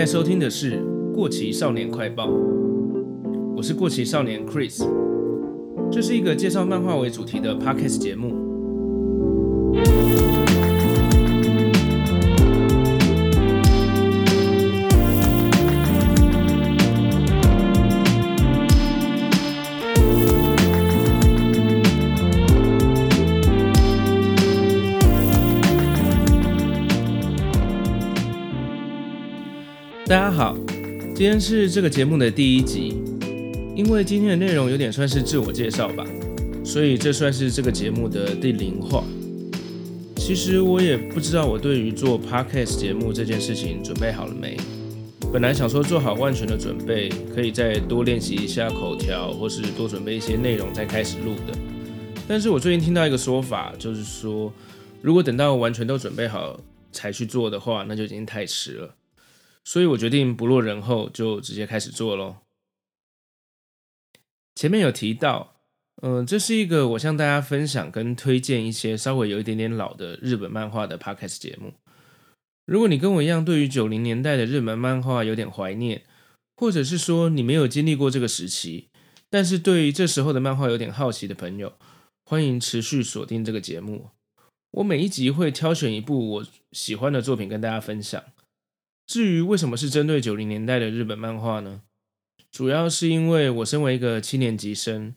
在收听的是《过期少年快报》，我是过期少年 Chris，这是一个介绍漫画为主题的 Podcast 节目。大家好，今天是这个节目的第一集。因为今天的内容有点算是自我介绍吧，所以这算是这个节目的第零话。其实我也不知道我对于做 Podcast 节目这件事情准备好了没。本来想说做好万全的准备，可以再多练习一下口条，或是多准备一些内容再开始录的。但是我最近听到一个说法，就是说如果等到完全都准备好才去做的话，那就已经太迟了。所以我决定不落人后，就直接开始做喽。前面有提到，嗯、这是一个我向大家分享跟推荐一些稍微有一点点老的日本漫画的 podcast 节目。如果你跟我一样，对于九零年代的日本漫画有点怀念，或者是说你没有经历过这个时期，但是对于这时候的漫画有点好奇的朋友，欢迎持续锁定这个节目。我每一集会挑选一部我喜欢的作品跟大家分享。至于为什么是针对九零年代的日本漫画呢？主要是因为我身为一个七年级生，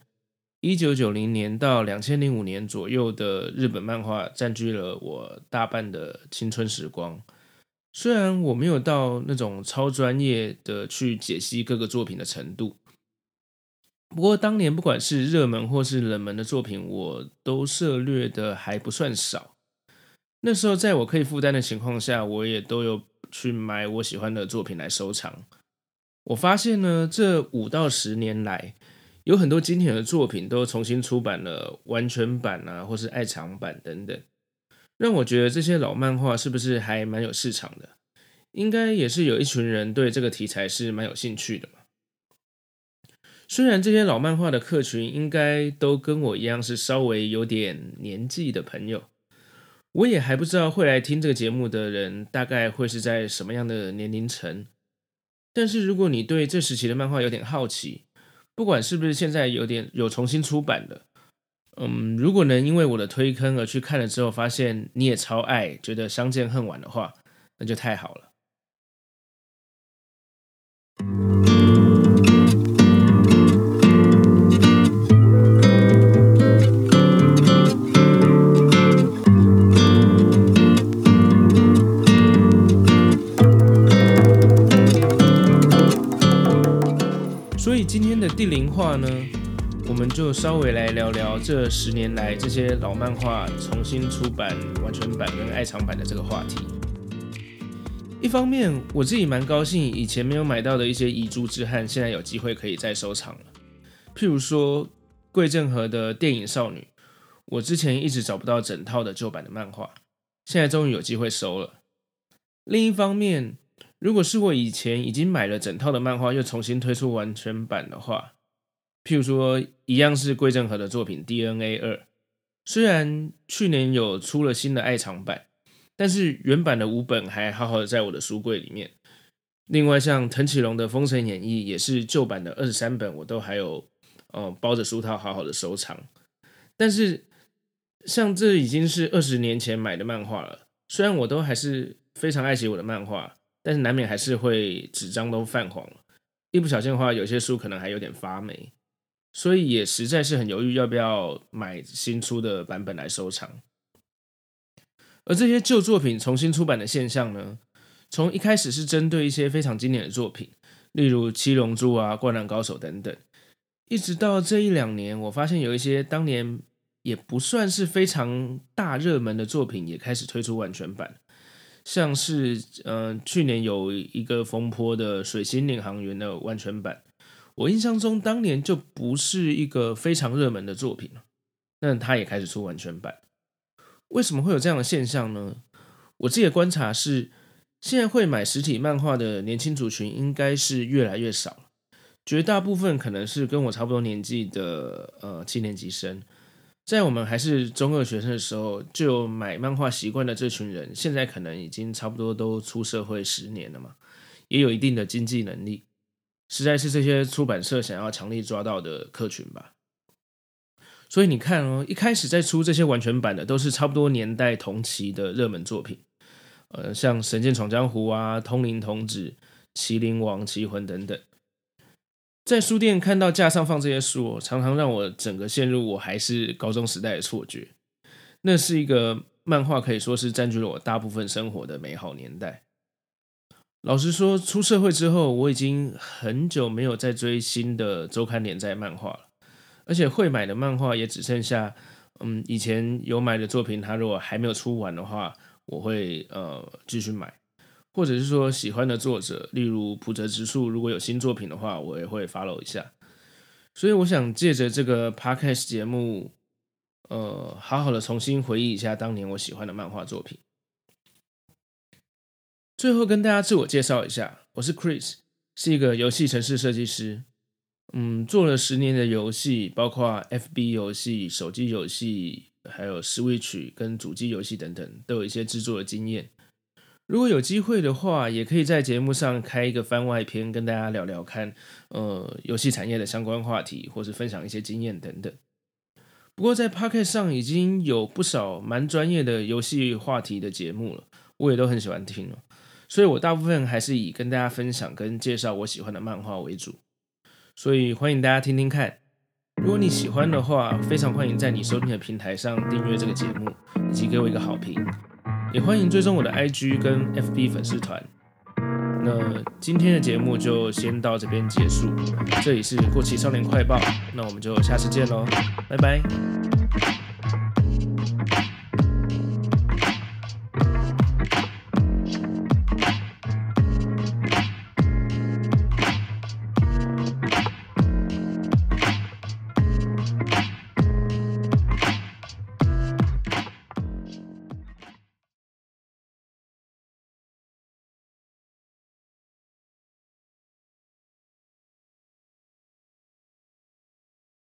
一九九零年到两千零五年左右的日本漫画占据了我大半的青春时光。虽然我没有到那种超专业的去解析各个作品的程度，不过当年不管是热门或是冷门的作品，我都涉猎的还不算少。那时候在我可以负担的情况下，我也都有。去买我喜欢的作品来收藏。我发现呢，这五到十年来，有很多经典的作品都重新出版了完全版啊，或是爱藏版等等，让我觉得这些老漫画是不是还蛮有市场的？应该也是有一群人对这个题材是蛮有兴趣的嘛。虽然这些老漫画的客群应该都跟我一样是稍微有点年纪的朋友。我也还不知道会来听这个节目的人大概会是在什么样的年龄层，但是如果你对这时期的漫画有点好奇，不管是不是现在有点有重新出版的，嗯，如果能因为我的推坑而去看了之后，发现你也超爱，觉得相见恨晚的话，那就太好了。第零话呢，我们就稍微来聊聊这十年来这些老漫画重新出版完全版跟爱藏版的这个话题。一方面，我自己蛮高兴，以前没有买到的一些遗珠之憾，现在有机会可以再收藏了。譬如说，桂正和的电影少女，我之前一直找不到整套的旧版的漫画，现在终于有机会收了。另一方面，如果是我以前已经买了整套的漫画，又重新推出完全版的话，譬如说一样是桂正和的作品《DNA 二》，虽然去年有出了新的爱藏版，但是原版的五本还好好的在我的书柜里面。另外，像藤崎龙的《封神演义》也是旧版的二十三本，我都还有呃包着书套好好的收藏。但是像这已经是二十年前买的漫画了，虽然我都还是非常爱惜我的漫画。但是难免还是会纸张都泛黄，一不小心的话，有些书可能还有点发霉，所以也实在是很犹豫要不要买新出的版本来收藏。而这些旧作品重新出版的现象呢，从一开始是针对一些非常经典的作品，例如《七龙珠》啊、《灌篮高手》等等，一直到这一两年，我发现有一些当年也不算是非常大热门的作品，也开始推出完全版。像是，嗯、去年有一个风波的《水星领航员》的完全版，我印象中当年就不是一个非常热门的作品了，那它也开始出完全版。为什么会有这样的现象呢？我自己的观察是，现在会买实体漫画的年轻族群应该是越来越少了，绝大部分可能是跟我差不多年纪的呃七年级生。在我们还是中二学生的时候，就有买漫画习惯的这群人，现在可能已经差不多都出社会十年了嘛，也有一定的经济能力，实在是这些出版社想要强力抓到的客群吧。所以你看哦，一开始在出这些完全版的，都是差不多年代同期的热门作品，呃，像《神剑闯江湖》啊，《通灵童子》、《麒麟王》、《棋魂》等等。在书店看到架上放这些书，常常让我整个陷入我还是高中时代的错觉。那是一个漫画，可以说是占据了我大部分生活的美好年代。老实说，出社会之后，我已经很久没有再追新的周刊连载漫画了，而且会买的漫画也只剩下，嗯，以前有买的作品，它如果还没有出完的话，我会呃继续买。或者是说喜欢的作者，例如浦泽直树，如果有新作品的话，我也会 follow 一下。所以我想借着这个 podcast 节目，呃，好好的重新回忆一下当年我喜欢的漫画作品。最后跟大家自我介绍一下，我是 Chris，是一个游戏城市设计师。嗯，做了十年的游戏，包括 FB 游戏、手机游戏，还有 Switch 跟主机游戏等等，都有一些制作的经验。如果有机会的话，也可以在节目上开一个番外篇，跟大家聊聊看，呃，游戏产业的相关话题，或是分享一些经验等等。不过在 Pocket 上已经有不少蛮专业的游戏话题的节目了，我也都很喜欢听了，所以我大部分还是以跟大家分享跟介绍我喜欢的漫画为主，所以欢迎大家听听看。如果你喜欢的话，非常欢迎在你收听的平台上订阅这个节目，以及给我一个好评。也欢迎追踪我的 IG 跟 FB 粉丝团。那今天的节目就先到这边结束。这里是过期少年快报，那我们就下次见喽，拜拜。